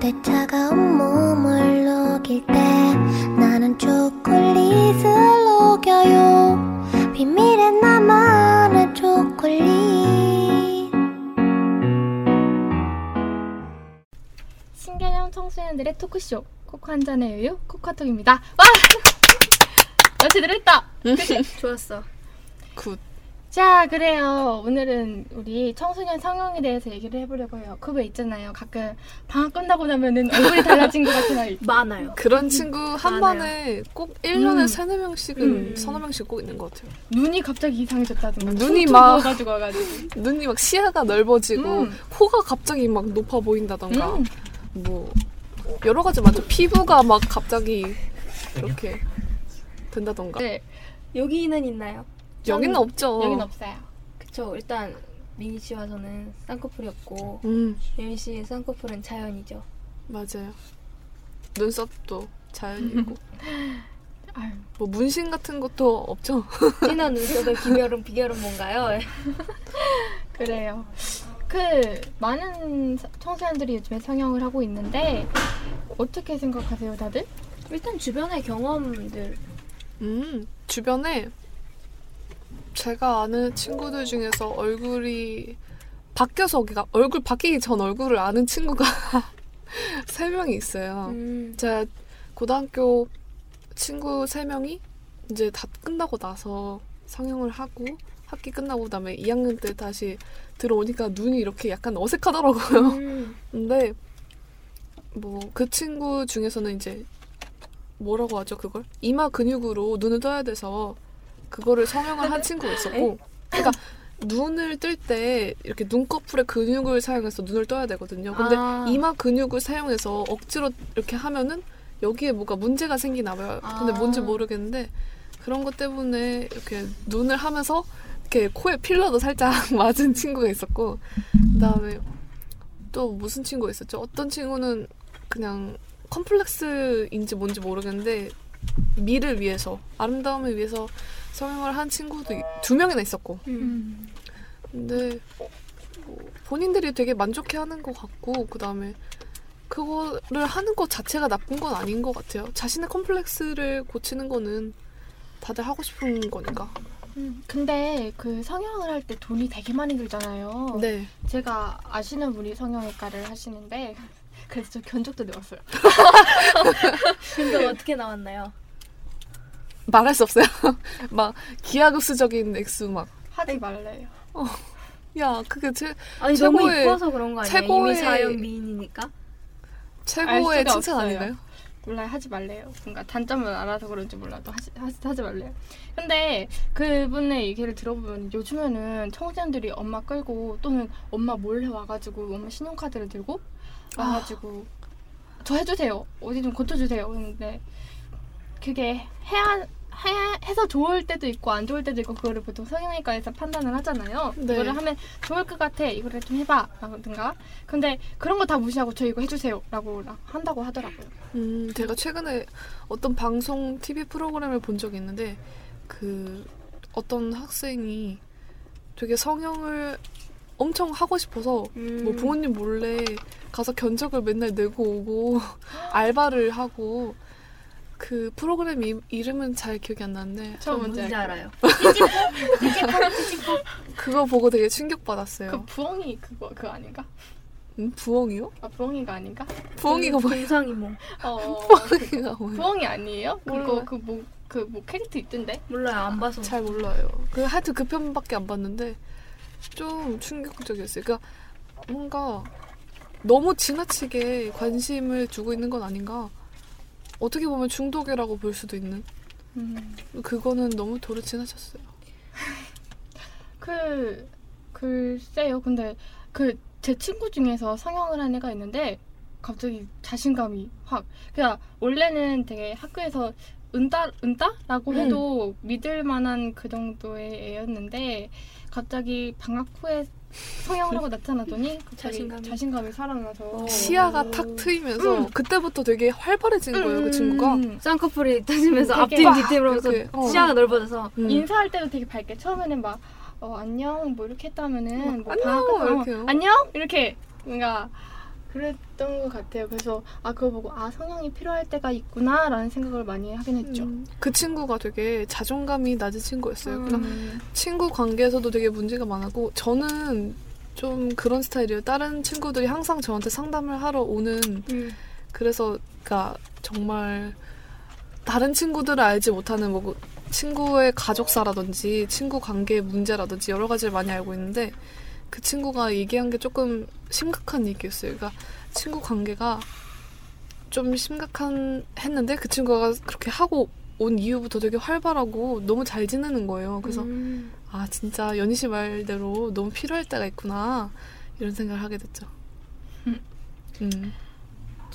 그대 차가운 몸을 녹일 때 나는 초콜릿을 녹여요 비밀의 나만의 초콜릿 신개념 청소년들의 토크쇼 코코아 한 잔의 여유 코코아톡입니다. 와! 연체들 했다. 그치? 좋았어. Good. 자 그래요. 오늘은 우리 청소년 성형에 대해서 얘기를 해보려고 해요. 그거 있잖아요. 가끔 방학 끝나고 나면은 얼굴이 달라진 것 같은 아이. 많아요. 그런 친구 한 많아요. 번에 꼭 1년에 음. 세네 명씩은 음. 서너 명씩 꼭 있는 것 같아요. 눈이 갑자기 이상해졌다든가. 눈이 막- 부어가지고 와가지고. 눈이 막 시야가 넓어지고 음. 코가 갑자기 막 높아 보인다던가 음. 뭐 여러 가지 많죠. 피부가 막 갑자기 이렇게 된다던가. 네, 여기는 있나요? 여기는 전- 없죠. 여긴 없어요. 그쵸. 일단 미니 씨와 저는 쌍꺼풀이었고 음 예미 씨의 쌍꺼풀은 자연이죠. 맞아요. 눈썹도 자연이고 아유, 뭐 문신 같은 것도 없죠. 진한 눈썹의 비결은 비결은 뭔가요? 그래요. 그 많은 사- 청소년들이 요즘에 성형을 하고 있는데 어떻게 생각하세요, 다들? 일단 주변의 경험들 음 주변에 제가 아는 친구들 중에서 얼굴이 바뀌어서 그러니까 얼굴 바뀌기 전 얼굴을 아는 친구가 세 명이 있어요. 음. 제가 고등학교 친구 세 명이 이제 다 끝나고 나서 성형을 하고 학기 끝나고 그다음에 2학년 때 다시 들어오니까 눈이 이렇게 약간 어색하더라고요. 음. 근데 뭐 그 친구 중에서는 이제 뭐라고 하죠 그걸 이마 근육으로 눈을 떠야 돼서 그거를 성형을 한 친구가 있었고 그러니까 눈을 뜰 때 이렇게 눈꺼풀에 근육을 사용해서 눈을 떠야 되거든요. 근데 아. 이마 근육을 사용해서 억지로 이렇게 하면은 여기에 뭐가 문제가 생기나 봐요. 근데 아. 뭔지 모르겠는데 그런 것 때문에 이렇게 눈을 하면서 이렇게 코에 필러도 살짝 맞은 친구가 있었고 그다음에 또 무슨 친구가 있었죠? 어떤 친구는 그냥 컴플렉스인지 뭔지 모르겠는데 미를 위해서 아름다움을 위해서 성형을 한 친구도 이- 두 명이나 있었고 음. 근데 뭐 본인들이 되게 만족해하는 것 같고 그 다음에 그거를 하는 것 자체가 나쁜 건 아닌 것 같아요. 자신의 컴플렉스를 고치는 거는 다들 하고 싶은 거니까. 음, 근데 그 성형을 할 때 돈이 되게 많이 들잖아요. 네. 제가 아시는 분이 성형외과를 하시는데 그래서 저 견적도 내왔어요. 근데 어떻게 나왔나요? 말할 수 없어요. 막 기하급수적인 액수 막. 하지 말래요. 야, 그게 제 아니 너무 최고의- 이뻐서 그런 거 아니에요? 최고의- 이미 사연 미인이니까. 최고의 수가 칭찬 없어요. 아닌가요? 몰라요. 하지 말래요. 뭔가 단점을 알아서 그런지 몰라도 하지, 하지, 하지 말래요. 근데 그분의 얘기를 들어보면 요즘에는 청소년들이 엄마 끌고 또는 엄마 몰래 와가지고 엄마 신용카드를 들고 와가지고 저 해주세요. 어디 좀 고쳐주세요. 근데 그게 해야 해, 해서 좋을 때도 있고 안 좋을 때도 있고 그거를 보통 성형외과에서 판단을 하잖아요. 네. 이거를 하면 좋을 것 같아. 이거를 좀 해봐. 라든가. 근데 그런 거 다 무시하고 저 이거 해주세요. 라고 한다고 하더라고요. 음, 제가 최근에 어떤 방송 TV 프로그램을 본 적이 있는데 그 어떤 학생이 되게 성형을 엄청 하고 싶어서 음. 뭐 부모님 몰래 가서 견적을 맨날 내고 오고 알바를 하고 그 프로그램 이, 이름은 잘 기억이 안 나는데 저 뭔지 뭔지 알아요. 알아요. 그거 보고 되게 충격 받았어요. 그 부엉이 그거 그거 아닌가? 음, 부엉이요? 아 부엉이가 아닌가? 부엉이가 뭐예요? 동상이모. 어 부엉이가 뭐예요? 부엉이 아니에요? 그거 몰라요. 그뭐 그 뭐 캐릭터 있던데? 몰라요. 안 봐서. 잘 몰라요. 그 하여튼 그 편밖에 안 봤는데 좀 충격적이었어요. 그러니까 뭔가 너무 지나치게 관심을 두고 있는 건 아닌가. 어떻게 보면 중독이라고 볼 수도 있는. 음. 그거는 너무 도로 지나쳤어요. 그 글쎄요. 근데 그 제 친구 중에서 성형을 한 애가 있는데 갑자기 자신감이 확. 그냥 원래는 되게 학교에서 은따 은따라고 음. 해도 믿을 만한 그 정도의 애였는데 갑자기 방학 후에 성형을 하고 나타나더니 자신감이. 자신감이 살아나서 시야가 탁 트이면서 음. 그때부터 되게 활발해진 거예요. 그 친구가. 음. 쌍꺼풀이 터지면서 되게 앞뒤 뒤뒤로 하면서 이렇게, 어. 시야가 넓어져서 음. 인사할 때도 되게 밝게 처음에는 막 어, 안녕 뭐 이렇게 했다면은 뭐 안녕, 방학 끝나고 이렇게요. 안녕 이렇게 뭔가 그랬던 것 같아요. 그래서 아 그거 보고 아 성형이 필요할 때가 있구나라는 생각을 많이 하긴 했죠. 음, 그 친구가 되게 자존감이 낮은 친구였어요. 음. 그냥 친구 관계에서도 되게 문제가 많았고 저는 좀 그런 스타일이에요. 다른 친구들이 항상 저한테 상담을 하러 오는 음. 그래서 그니까 정말 다른 친구들을 알지 못하는 뭐 친구의 가족사라든지 친구 관계 문제라든지 여러 가지를 많이 알고 있는데 그 친구가 얘기한 게 조금 심각한 얘기였어요. 그러니까 친구 관계가 좀 심각한 했는데 그 친구가 그렇게 하고 온 이후부터 되게 활발하고 너무 잘 지내는 거예요. 그래서 음. 아 진짜 연희 씨 말대로 너무 필요할 때가 있구나 이런 생각을 하게 됐죠. 음.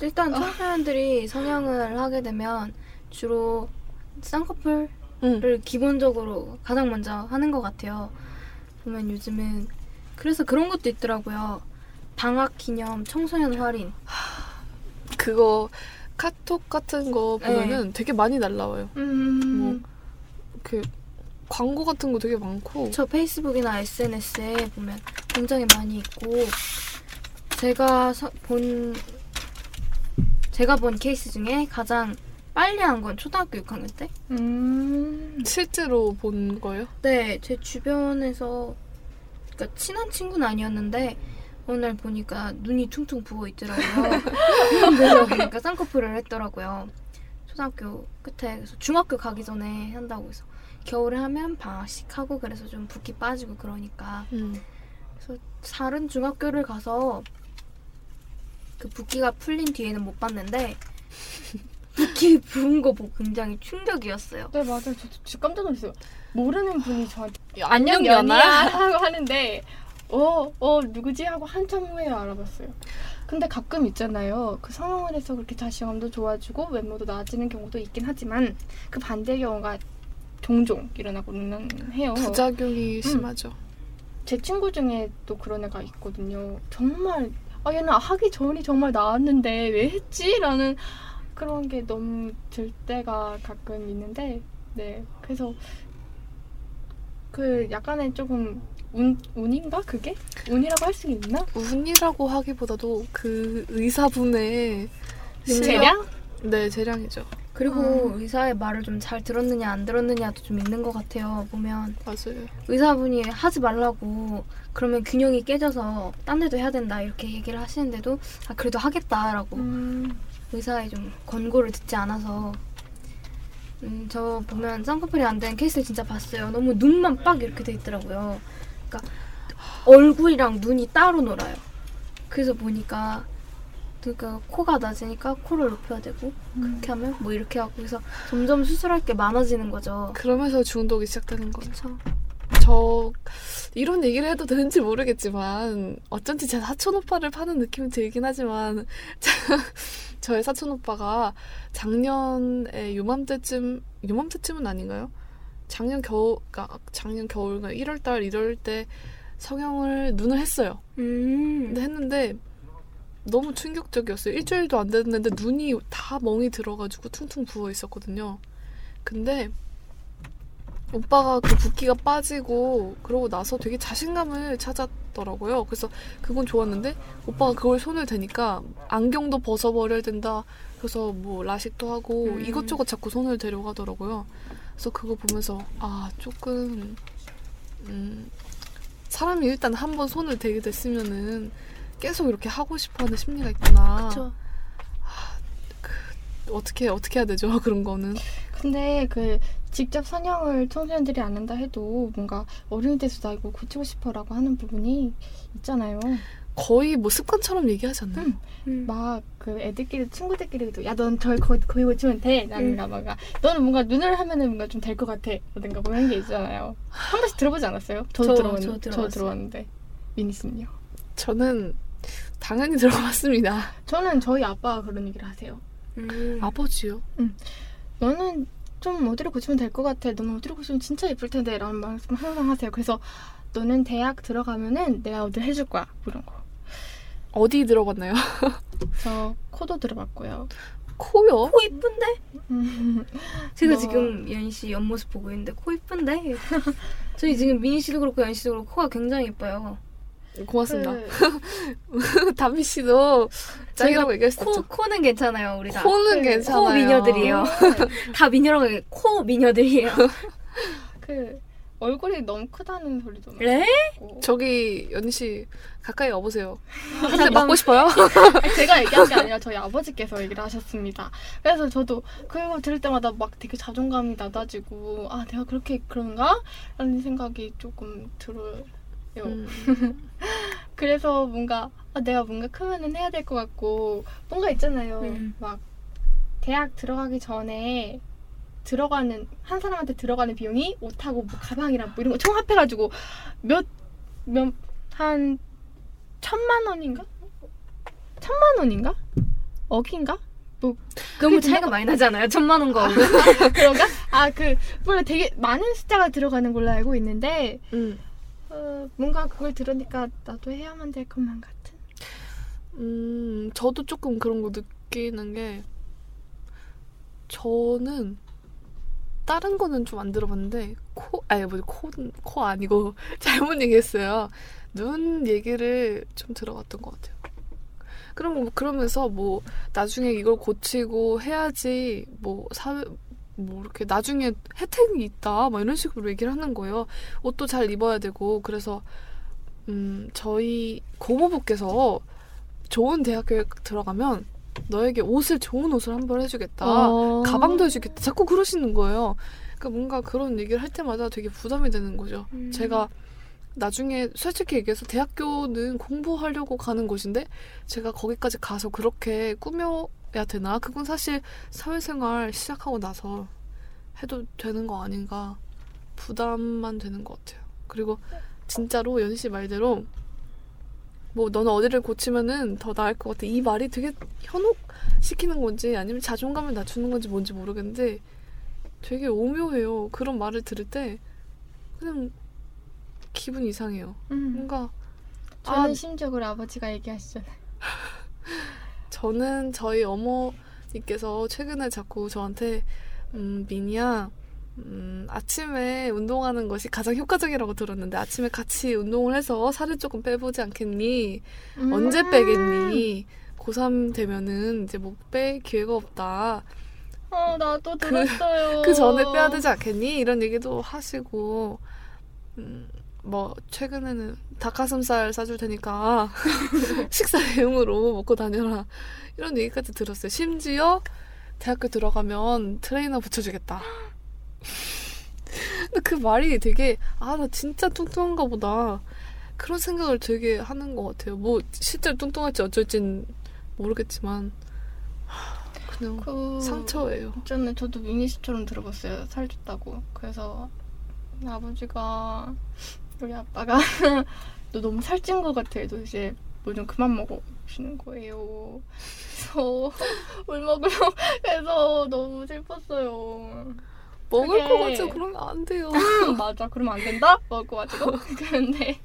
일단 청소년들이 성형을 하게 되면 주로 쌍꺼풀을 음. 기본적으로 가장 먼저 하는 것 같아요. 보면 요즘은 그래서 그런 것도 있더라고요. 방학 기념 청소년 할인. 그거 카톡 같은 거 네. 보면은 되게 많이 날라와요. 음. 뭐 이렇게 광고 같은 거 되게 많고 저 페이스북이나 SNS에 보면 굉장히 많이 있고 제가 서- 본 제가 본 케이스 중에 가장 빨리 한 건 초등학교 6학년 때. 음. 실제로 본 거예요. 네, 제 주변에서 그러니까 친한 친구는 아니었는데 오늘 보니까 눈이 퉁퉁 부어 있더라고요. 그래서 그러니까 쌍꺼풀을 했더라고요. 초등학교 끝에 그래서 중학교 가기 전에 한다고 해서 겨울에 하면 방학식 하고 그래서 좀 붓기 빠지고 그러니까 음. 그래서 다른 중학교를 가서 그 붓기가 풀린 뒤에는 못 봤는데 붓기 부은 거 보고 굉장히 충격이었어요. 네 맞아요. 저도 진짜 깜짝 놀랐어요. 모르는 분이 저한테 안녕 연아. 하고 하는데 어, 어 누구지 하고 한참 후에 알아봤어요. 근데 가끔 있잖아요. 그 성형을 해서 그렇게 자신감도 좋아지고 외모도 나아지는 경우도 있긴 하지만 그 반대의 경우가 종종 일어나고는 해요. 부작용이 심하죠. 제 친구 중에 또 그런 애가 있거든요. 정말 아 얘는 하기 전이 정말 나았는데 왜 했지? 라는 그런 게 너무 들 때가 가끔 있는데 네 그래서 그 약간의 조금 운 운인가 그게 운이라고 할 수 있나? 운이라고 하기보다도 그 의사분의 실력? 재량? 네 재량이죠. 그리고 의사의 말을 좀 잘 들었느냐 안 들었느냐도 좀 있는 것 같아요. 보면 맞아요. 의사분이 하지 말라고 그러면 균형이 깨져서 딴 데도 해야 된다 이렇게 얘기를 하시는데도 아 그래도 하겠다라고 음, 의사의 좀 권고를 듣지 않아서 음, 저 보면 쌍꺼풀이 안 된 케이스를 진짜 봤어요. 너무 눈만 빡 이렇게 돼 있더라고요. 그러니까 얼굴이랑 눈이 따로 놀아요. 그래서 보니까 그러니까 코가 낮으니까 코를 높여야 되고 그렇게 하면 뭐 이렇게 하고 그래서 점점 수술할 게 많아지는 거죠. 그러면서 중독이 시작되는. 그렇죠. 저 이런 얘기를 해도 되는지 모르겠지만 어쩐지 제 사촌 오빠를 파는 느낌이 들긴 하지만 저의 사촌 오빠가 작년에 요맘때쯤 요맘때쯤은 아닌가요? 작년 겨울 그러니까 작년 겨울 1월달 1월 때 성형을 눈을 했어요. 음. 근데 했는데 너무 충격적이었어요. 일주일도 안 됐는데 눈이 다 멍이 들어가지고 퉁퉁 부어 있었거든요. 근데 오빠가 그 붓기가 빠지고 그러고 나서 되게 자신감을 찾았 더라고요. 그래서 그건 좋았는데 오빠가 그걸 손을 대니까 안경도 벗어버려야 된다. 그래서 뭐 라식도 하고 음. 이것저것 자꾸 손을 데려가더라고요. 그래서 그거 보면서 아 조금 음, 사람이 일단 한 번 손을 대게 됐으면은 계속 이렇게 하고 싶어하는 심리가 있구나. 그렇죠. 어떻게 어떻게 해야 되죠 그런 거는. 근데 그 직접 선형을 청소년들이 안 한다 해도 뭔가 어른이 돼서 나 이거 고치고 싶어라고 하는 부분이 있잖아요. 거의 뭐 습관처럼 얘기하지 않나요? 음. 음. 막그 애들끼리 친구들끼리도 야넌 저기 거기, 거기 고치면 돼 라든가 막 너는 뭔가 눈을 하면은 뭔가 좀 될 것 같아 라든가 뭐 이런 게 있잖아요 한 번씩 들어보지 않았어요? 저도 저- 들어봤는데 저. 들어봤는데 미니 씨는요? 저는 당연히 들어봤습니다. 저는 저희 아빠가 그런 얘기를 하세요 음. 아버지요? 너는 좀 어디를 고치면 될 것 같아 너는 어디를 고치면 진짜 예쁠 텐데 라는 말씀 항상 하세요 그래서 너는 대학 들어가면은 내가 어디 해줄 거야 뭐 이런 어디 들어봤나요? 거저 코도 들어봤고요 코요? 코 이쁜데? 음, 제가 뭐. 지금 연희 씨 옆모습 보고 있는데 코 이쁜데? 저희 지금 미니 씨도 그렇고 연희 씨도 그렇고 코가 굉장히 예뻐요. 고맙습니다. 그, 담비 씨도 짱이라고 코. 코는 괜찮아요, 우리 다. 코는 그, 괜찮아요. 코 미녀들이에요. 다 미녀라고 얘기해. 코 미녀들이에요. 그 얼굴이 너무 크다는 소리도 네? 저기 연희 씨 가까이 와보세요. 한대 맞고 싶어요? 제가 얘기한 게 아니라 저희 아버지께서 얘기를 하셨습니다. 그래서 저도 그거 들을 때마다 막 되게 자존감이 낮아지고 아 내가 그렇게 그런가? 라는 생각이 조금 들어요. 음. 그래서 뭔가 아, 내가 뭔가 크면은 해야 될 것 같고 뭔가 있잖아요. 음. 막 대학 들어가기 전에 들어가는 한 사람한테 들어가는 비용이 옷하고 뭐 가방이랑 뭐 이런 거 총 합해가지고 몇 몇 한 천만 원인가? 천만 원인가? 억인가? 너무 차이가 많이 나잖아요. 천만 원과 그런가? 아그 몰라 되게 많은 숫자가 들어가는 걸로 알고 있는데 음. 어, 뭔가 그걸 들으니까 나도 해야만 될 것만 같은. 음, 저도 조금 그런 거 느끼는 게 저는 다른 거는 좀 안 들어봤는데 코 아니 뭐코코 아니고 잘못 얘기했어요. 눈 얘기를 좀 들어봤던 것 같아요. 그럼 뭐 그러면서 뭐 나중에 이걸 고치고 해야지 뭐 사회 뭐 이렇게 나중에 혜택이 있다 막 이런 식으로 얘기를 하는 거예요. 옷도 잘 입어야 되고 그래서 음 저희 고모부께서 좋은 대학교에 들어가면 너에게 옷을 좋은 옷을 한벌 해주겠다. 어. 가방도 해주겠다. 자꾸 그러시는 거예요. 그러니까 뭔가 그런 얘기를 할 때마다 되게 부담이 되는 거죠. 음. 제가 나중에 솔직히 얘기해서 대학교는 공부하려고 가는 곳인데 제가 거기까지 가서 그렇게 꾸며 야 되나? 그건 사실 사회생활 시작하고 나서 해도 되는 거 아닌가 부담만 되는 것 같아요. 그리고 진짜로 연희 씨 말대로 뭐 너는 어디를 고치면은 더 나을 것 같아. 이 말이 되게 현혹시키는 건지 아니면 자존감을 낮추는 건지 뭔지 모르겠는데 되게 오묘해요. 그런 말을 들을 때 그냥 기분 이상해요. 음. 뭔가 저는 아, 심지어 우리 아버지가 얘기하시잖아요. 저는 저희 어머니께서 최근에 자꾸 저한테 음, 미니야 음, 아침에 운동하는 것이 가장 효과적이라고 들었는데 아침에 같이 운동을 해서 살을 조금 빼보지 않겠니? 음. 언제 빼겠니? 고3 되면은 이제 못 뺄 기회가 없다. 어, 나도 들었어요. 그 전에 빼야 되지 않겠니? 이런 얘기도 하시고, 음, 뭐, 최근에는 닭가슴살 싸줄 테니까 식사 대용으로 먹고 다녀라. 이런 얘기까지 들었어요. 심지어 대학교 들어가면 트레이너 붙여주겠다. 근데 그 말이 되게, 아, 나 진짜 뚱뚱한가 보다. 그런 생각을 되게 하는 것 같아요. 뭐, 실제로 뚱뚱할지 어쩔진 모르겠지만, 하, 그냥 그 상처예요. 전에 저도 미니 씨처럼 들어봤어요. 살쪘다고. 그래서 아버지가 우리 아빠가 너 너무 살찐 것 같아. 너 이제 뭐 좀 그만 먹어. 주는 거예요. 그래서 물 먹으러 그래서 너무 슬펐어요. 먹을 그게- 거 가지고 그러면 안 돼요. 맞아. 그러면 안 된다? 먹을 거 가지고. 그런데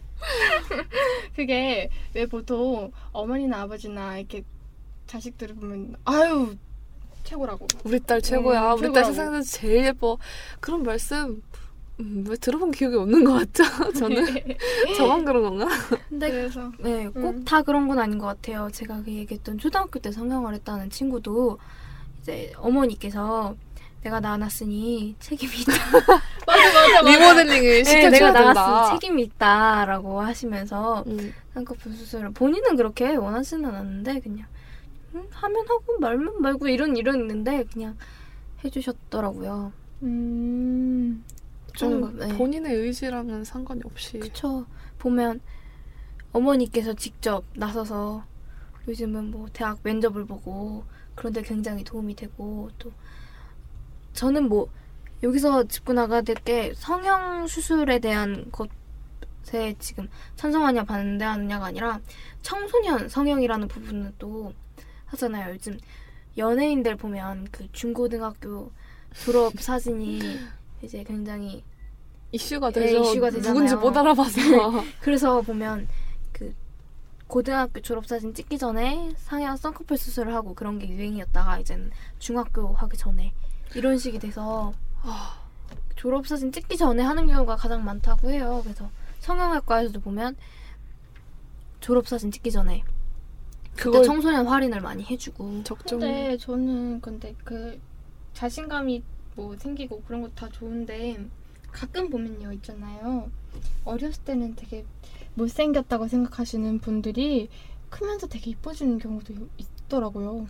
그게 왜 보통 어머니나 아버지나 이렇게 자식들을 보면 아유 최고라고. 우리 딸 최고야. 음, 우리 딸 최고라고. 세상에서 제일 예뻐. 그런 말씀 음, 왜 들어본 기억이 없는 것 같죠? 저는 저만 그런 건가? 근데 그래서 네, 꼭 음. 다 그런 건 아닌 것 같아요. 제가 그 얘기했던 초등학교 때 성형을 했다는 친구도 이제 어머니께서 내가 낳았으니 책임이 있다. 맞아 맞아 맞아. 리모델링을 네, 시켜줘야 내가 된다. 낳았으니 책임이 있다라고 하시면서 음, 쌍꺼풀 수술을 본인은 그렇게 원하지는 않았는데 그냥 음, 하면 하고 말면 말고 이런 이런 있는데 그냥 해주셨더라고요. 음. 좀 네. 본인의 의지랑은 상관이 없이 그쵸. 보면 어머니께서 직접 나서서 요즘은 뭐 대학 면접을 보고 그런데 굉장히 도움이 되고 또 저는 뭐 여기서 짚고 나가야 될 게 성형 수술에 대한 것에 지금 찬성하냐 반대하느냐가 아니라 청소년 성형이라는 부분은 또 하잖아요. 요즘 연예인들 보면 그 중고등학교 졸업 사진이 이제 굉장히 이슈가 네, 되죠. 이슈가 되잖아요. 누군지 못 알아봐서. 그래서 보면 그 고등학교 졸업 사진 찍기 전에 상향 쌍꺼풀 수술을 하고 그런 게 유행이었다가 이제는 중학교 하기 전에 이런 식이 돼서 아, 졸업 사진 찍기 전에 하는 경우가 가장 많다고 해요. 그래서 성형외과에서도 보면 졸업 사진 찍기 전에 그때 청소년 할인을 많이 해주고 적정. 근데 저는 근데 그 자신감이 뭐 생기고 그런 것도 다 좋은데 가끔 보면요 있잖아요 어렸을 때는 되게 못생겼다고 생각하시는 분들이 크면서 되게 이뻐지는 경우도 있더라고요.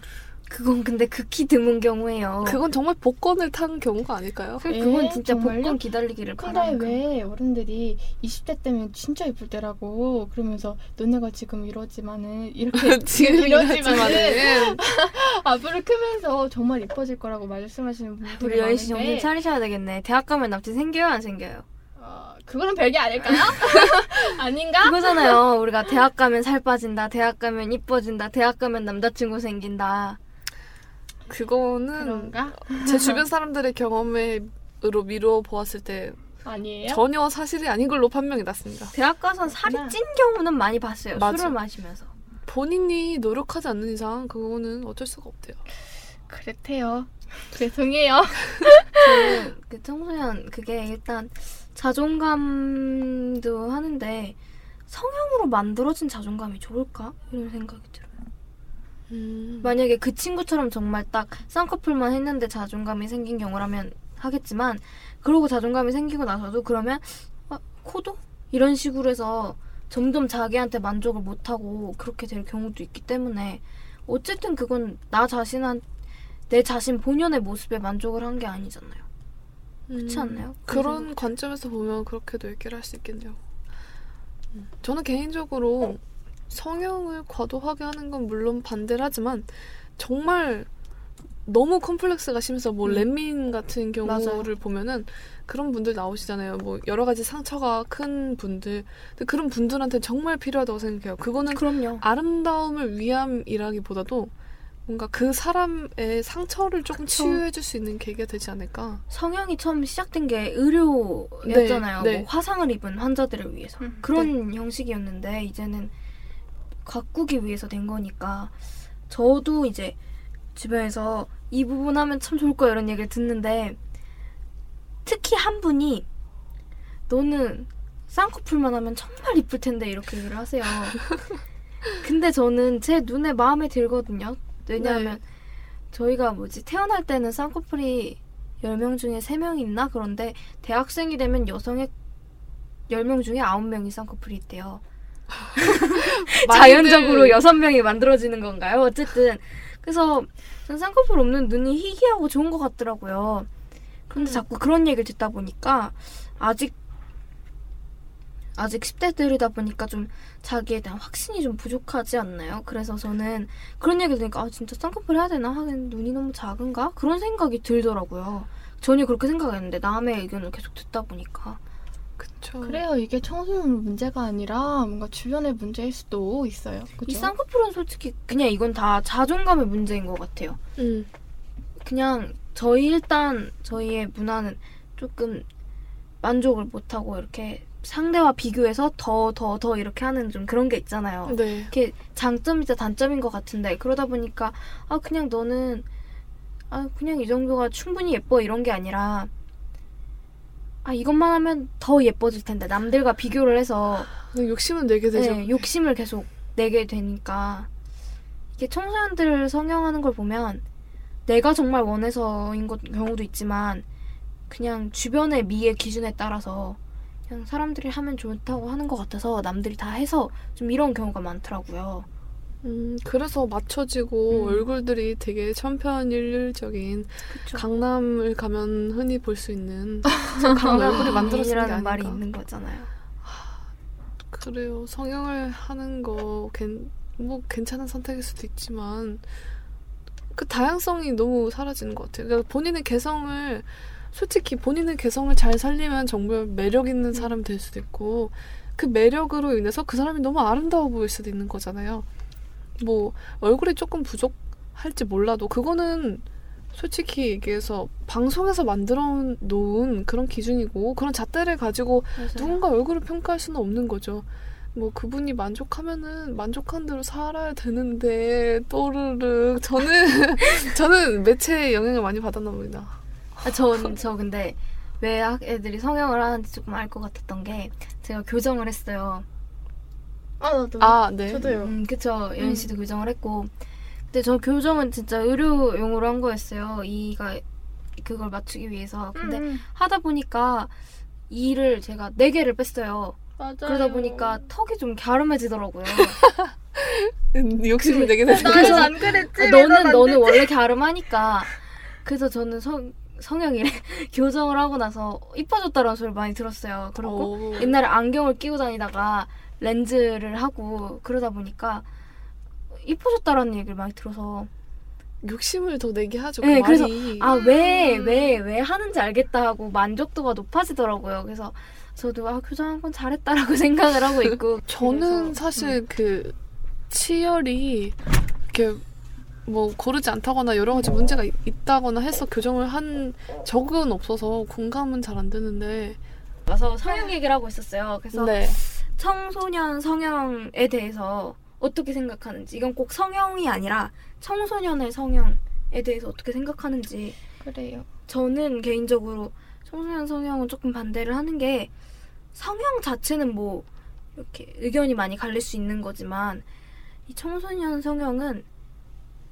그건 근데 극히 드문 경우예요. 그건 정말 복권을 탄 경우가 아닐까요? 그- 그건 에? 진짜 정말요? 복권 기다리기를 근데 바라는 거. 왜 어른들이 20대 때면 진짜 이쁠 때라고 그러면서 너네가 지금 이러지만은 이렇게 지금 이러지만은 앞으로 크면서 정말 이뻐질 거라고 말씀하시는 분들이 우리 여희 씨 정신 차리셔야 되겠네. 대학 가면 남친 생겨요, 안 생겨요? 어, 그거는 별게 아닐까요? 아닌가? 그거잖아요. 우리가 대학 가면 살 빠진다, 대학 가면 이뻐진다, 대학 가면 남자친구 생긴다. 그거는 그런가? 제 주변 사람들의 경험으로 미루어 보았을 때 아니에요? 전혀 사실이 아닌 걸로 판명이 났습니다. 대학 가서 살이. 찐 경우는 많이 봤어요. 맞아. 술을 마시면서. 본인이 노력하지 않는 이상 그거는 어쩔 수가 없대요. 그렇대요. 죄송해요. 그, 그 청소년 그게 일단 자존감도 하는데 성형으로 만들어진 자존감이 좋을까 이런 생각이 들어요. 음. 만약에 그 친구처럼 정말 딱 쌍꺼풀만 했는데 자존감이 생긴 경우라면 하겠지만 그러고 자존감이 생기고 나서도 그러면 아, 코도 이런 식으로 해서 점점 자기한테 만족을 못하고 그렇게 될 경우도 있기 때문에 어쨌든 그건 나 자신한 내 자신 본연의 모습에 만족을 한 게 아니잖아요. 그렇지 음. 않나요? 그런 관점에서 보면 그렇게도 얘기를 할 수 있겠네요. 음. 저는 개인적으로 성형을 과도하게 하는 건 물론 반대를 하지만 정말 너무 컴플렉스가 심해서 뭐 음. 렛민 같은 경우를 맞아요. 보면은 그런 분들 나오시잖아요. 뭐 여러 가지 상처가 큰 분들. 근데 그런 분들한테 정말 필요하다고 생각해요. 그거는 그럼요. 아름다움을 위함이라기보다도 뭔가 그 사람의 상처를 조금 그쵸. 치유해줄 수 있는 계기가 되지 않을까. 성형이 처음 시작된 게 의료였잖아요. 네, 네. 뭐 화상을 입은 환자들을 위해서 음, 그런 형식이었는데 이제는 가꾸기 위해서 된 거니까 저도 이제 주변에서 이 부분 하면 참 좋을 거야 이런 얘기를 듣는데 특히 한 분이 너는 쌍꺼풀만 하면 정말 이쁠 텐데 이렇게 얘기를 하세요. 근데 저는 제 눈에 마음에 들거든요. 왜냐하면 네. 저희가 뭐지 태어날 때는 쌍꺼풀이 10명 중에 3명 있나 그런데 대학생이 되면 여성의 10명 중에 9명이 쌍꺼풀이 있대요. 자연적으로 많이들- 6명이 만들어지는 건가요? 어쨌든 그래서 전 쌍꺼풀 없는 눈이 희귀하고 좋은 것 같더라고요. 그런데 음. 자꾸 그런 얘기를 듣다 보니까 아직 아직 10대들이다 보니까 좀 자기에 대한 확신이 좀 부족하지 않나요? 그래서 저는 그런 얘기를 들으니까 아 진짜 쌍꺼풀 해야 되나 하긴 눈이 너무 작은가? 그런 생각이 들더라고요. 전혀 그렇게 생각했는데 남의 의견을 계속 듣다 보니까 그쵸. 그래요. 이게 청소년 문제가 아니라 뭔가 주변의 문제일 수도 있어요. 이 그죠? 쌍꺼풀은 솔직히 그냥 이건 다 자존감의 문제인 것 같아요. 음. 그냥 저희 일단 저희의 문화는 조금 만족을 못하고 이렇게 상대와 비교해서 더 더 더 이렇게 하는 좀 그런 게 있잖아요. 네. 이렇게 장점이자 단점인 것 같은데 그러다 보니까 아 그냥 너는 아 그냥 이 정도가 충분히 예뻐 이런 게 아니라 아 이것만 하면 더 예뻐질 텐데 남들과 비교를 해서 욕심은 내게 되죠. 네, 욕심을 계속 내게 되니까 이게 청소년들을 성형하는 걸 보면 내가 정말 원해서인 것 경우도 있지만 그냥 주변의 미의 기준에 따라서 그냥 사람들이 하면 좋다고 하는 것 같아서 남들이 다 해서 좀 이런 경우가 많더라고요. 음, 그래서 맞춰지고 음. 얼굴들이 되게 천편일률적인 그쵸. 강남을 가면 흔히 볼 수 있는 그런 얼굴이 만들어지는 게 아닌가. 말이 있는 거잖아요. 그래요. 성형을 하는 거, 괜, 뭐, 괜찮은 선택일 수도 있지만, 그 다양성이 너무 사라지는 것 같아요. 그러니까 본인의 개성을, 솔직히 본인의 개성을 잘 살리면 정말 매력 있는 사람이 될 수도 있고, 그 매력으로 인해서 그 사람이 너무 아름다워 보일 수도 있는 거잖아요. 뭐, 얼굴이 조금 부족할지 몰라도, 그거는 솔직히 얘기해서 방송에서 만들어 놓은 그런 기준이고, 그런 잣대를 가지고 누군가 얼굴을 평가할 수는 없는 거죠. 뭐 그분이 만족하면은 만족한 대로 살아야 되는데 또르르 저는 저는 매체의 영향을 많이 받았나 봅니다. 아, 전, 저 근데 왜학 애들이 성형을 하는지 조금 알 것 같았던 게 제가 교정을 했어요. 아 나도. 아, 네. 저도요. 음, 그쵸. 예은 음. 씨도 교정을 했고. 근데 저 교정은 진짜 의료용으로 한 거였어요. 이가 그걸 맞추기 위해서. 근데 음, 하다 보니까 이를 제가 네 개를 뺐어요. 맞아요. 그러다 보니까 턱이 좀 갸름해지더라고요. 음, 욕심을 내게 되는 나는 그래서- 안 그랬지. 아, 너는 너는 원래 갸름하니까. 그래서 저는 성 성형이래 교정을 하고 나서 이뻐졌다는 소리를 많이 들었어요. 그리고 오. 옛날에 안경을 끼고 다니다가 렌즈를 하고 그러다 보니까 이뻐졌다라는 얘기를 많이 들어서 욕심을 더 내게 하죠. 그 네, 그래서 말이. 아왜왜왜 하는지 알겠다 하고 만족도가 높아지더라고요. 그래서 저도 아 교정한 건 잘했다라고 생각을 하고 있고 저는 그래서, 음. 사실 그 치열이 이렇게 뭐 고르지 않다거나 여러 가지 문제가 있- 있다거나 해서 교정을 한 적은 없어서 공감은 잘 안 되는데 와서 성형 얘기를 하고 있었어요. 그래서 네. 청소년 성형에 대해서 어떻게 생각하는지 이건 꼭 성형이 아니라 청소년의 성형에 대해서 어떻게 생각하는지 그래요. 저는 개인적으로 청소년 성형은 조금 반대를 하는 게 성형 자체는 뭐 이렇게 의견이 많이 갈릴 수 있는 거지만 이 청소년 성형은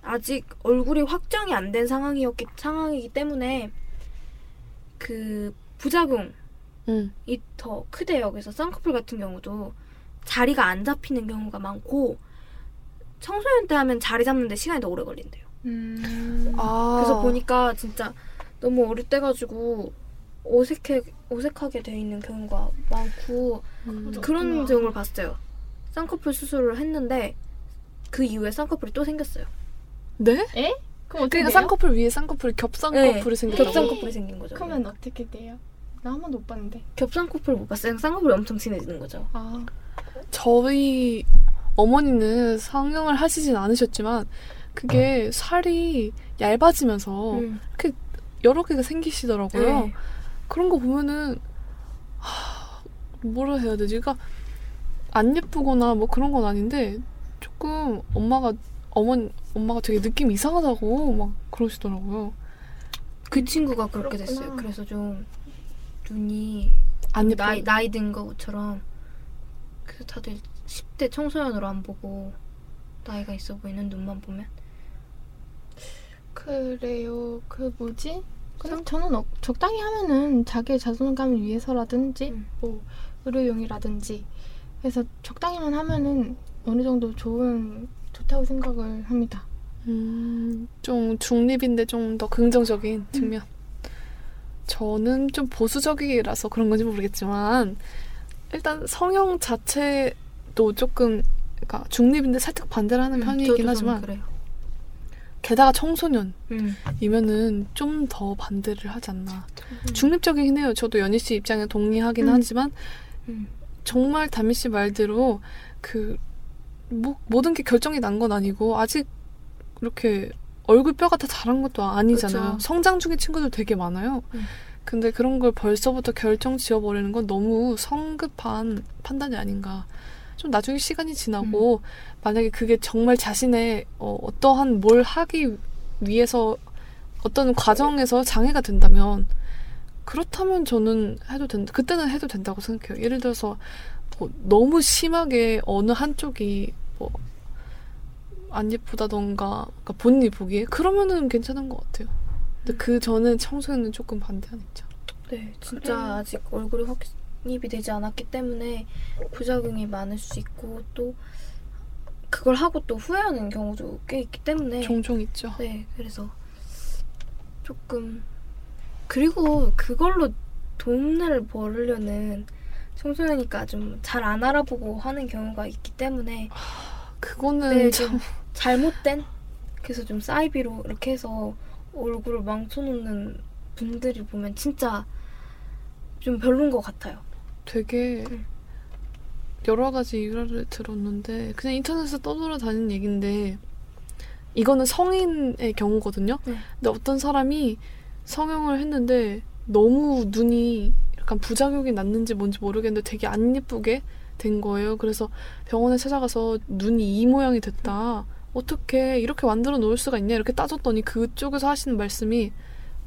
아직 얼굴이 확정이 안 된 상황이었기 상황이기 때문에 그 부작용 이 음. 더 크대요. 그래서 쌍꺼풀 같은 경우도 자리가 안 잡히는 경우가 많고 청소년 때 하면 자리 잡는데 시간이 더 오래 걸린대요. 음. 아. 그래서 보니까 진짜 너무 어릴 때 가지고 어색해 어색하게 돼 있는 경우가 많고 음. 그런. 경우를 봤어요. 쌍꺼풀 수술을 했는데 그 이후에 쌍꺼풀이 또 생겼어요. 네? 그럼 어떻게 그러니까 돼요? 쌍꺼풀 위에 쌍꺼풀 겹쌍꺼풀이 네, 생겼다고. 겹쌍꺼풀이 생긴 거죠. 그러면 어떻게 돼요? 나 한 번도 못 봤는데. 겹쌍꺼풀 못 봤어요. 쌍꺼풀이 엄청 진해지는 거죠. 아. 저희 어머니는 성형을 하시진 않으셨지만 그게 살이 얇아지면서 음. 여러 개가 생기시더라고요. 네. 그런 거 보면은 하, 뭐라 해야 되지? 그러니까 안 예쁘거나 뭐 그런 건 아닌데 조금 엄마가 어머니 엄마가 되게 느낌 이상하다고 막 그러시더라고요. 그 친구가 그렇게 그렇구나. 됐어요. 그래서 좀 눈이 안 예뻐. 나이 나이 든 것처럼 그래서 다들 10대 청소년으로 안 보고 나이가 있어 보이는 눈만 보면 그래요. 그 뭐지? 그냥 저는 어, 적당히 하면은 자기의 자존감을 위해서라든지 음. 뭐 의료용이라든지 그래서 적당히만 하면은 어느 정도 좋은 좋다고 생각을 합니다. 음, 좀 중립인데 좀 더 긍정적인 측면. 저는 좀 보수적이라서 그런 건지 모르겠지만 일단 성형 자체도 조금 그러니까 중립인데 살짝 반대를 하는 음, 편이긴 하지만 그래요. 게다가 청소년 음. 이면은 좀 더 반대를 하지 않나. 중립적이긴 해요. 저도 연희 씨 입장에 동의하긴 음. 하지만 음. 정말 담미 씨 말대로 그 뭐, 모든 게 결정이 난 건 아니고 아직 이렇게 얼굴 뼈가 다 자란 것도 아니잖아요. 그쵸. 성장 중인 친구들 되게 많아요. 음. 근데 그런 걸 벌써부터 결정 지어버리는 건 너무 성급한 판단이 아닌가. 좀 나중에 시간이 지나고 음. 만약에 그게 정말 자신의 어, 어떠한 뭘 하기 위해서 어떤 과정에서 장애가 된다면 그렇다면 저는 해도 된다. 그때는 해도 된다고 생각해요. 예를 들어서 뭐 너무 심하게 어느 한쪽이 뭐 안 예쁘다던가 그러니까 본인이 보기에 그러면은 괜찮은 것 같아요. 근데 그 전에 청소년은 조금 반대하는 입장. 네, 진짜 그래. 아직 얼굴이 확립이 되지 않았기 때문에 부작용이 많을 수 있고 또 그걸 하고 또 후회하는 경우도 꽤 있기 때문에 종종 있죠. 네, 그래서 조금 그리고 그걸로 돈을 벌으려는 청소년이니까 좀 잘 안 알아보고 하는 경우가 있기 때문에 그거는 네, 참좀 잘못된 그래서 좀 사이비로 이렇게 해서 얼굴을 망쳐놓는 분들이 보면 진짜 좀 별론 것 같아요. 되게 음. 여러 가지 일화를 들었는데 그냥 인터넷에 떠돌아다니는 얘기인데 이거는 성인의 경우거든요. 네. 근데 어떤 사람이 성형을 했는데 너무 눈이 약간 부작용이 났는지 뭔지 모르겠는데 되게 안 예쁘게 된 거예요. 그래서 병원에 찾아가서 눈이 이 모양이 됐다. 어떻게 이렇게 만들어 놓을 수가 있냐 이렇게 따졌더니 그쪽에서 하시는 말씀이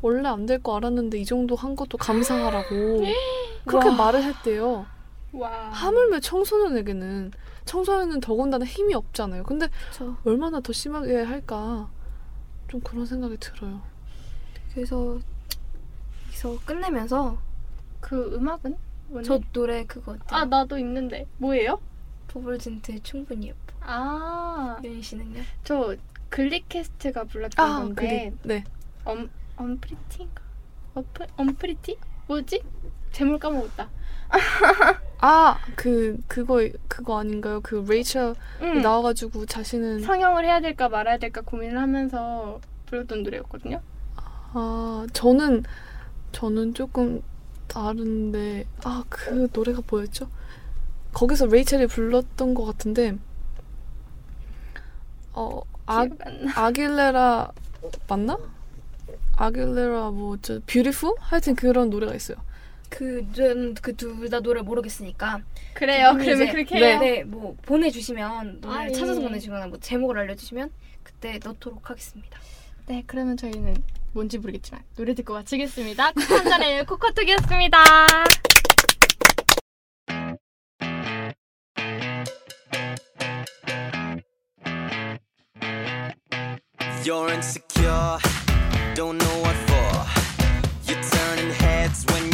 원래 안 될 거 알았는데 이 정도 한 것도 감사하라고 그렇게 와. 말을 했대요. 와. 하물며 청소년에게는 청소년은 더군다나 힘이 없잖아요. 근데 그렇죠. 얼마나 더 심하게 할까 좀 그런 생각이 들어요. 그래서 여기서 끝내면서 그 음악은? 뭐니? 저 노래 그거 아 아, 나도 있는데 뭐예요? 버벌진트의 충분히 예뻐. 아, 유인 씨는요? 저 Glee Cast가 불렀던 아, 건데 그리, 네. Un Unpretty인가? Unp Unpretty? 뭐지? 제목 까먹었다. 아, 그 그거 그거 아닌가요? 그 레이첼 응. 나와 가지고 자신은 성형을 해야 될까 말아야 될까 고민을 하면서 불렀던 노래였거든요. 아 저는 저는 조금 다른데 아 그 노래가 뭐였죠? 거기서 레이첼이 불렀던 것 같은데 어 아. 아길레라 맞나? 아길레라 뭐저 Beautiful 하여튼 그런 노래가 있어요. 그그둘 다 노래 모르겠으니까 그래요. 그러면 그렇게 네, 해요. 네, 뭐 보내주시면 노래를 아, 예. 찾아서 보내주거나 뭐 제목을 알려주시면 그때 넣도록 하겠습니다. 네, 그러면 저희는 뭔지 모르겠지만 노래 듣고 마치겠습니다. 한 잔의 코코톡이었습니다. You're insecure, don't know what for. You're turning heads when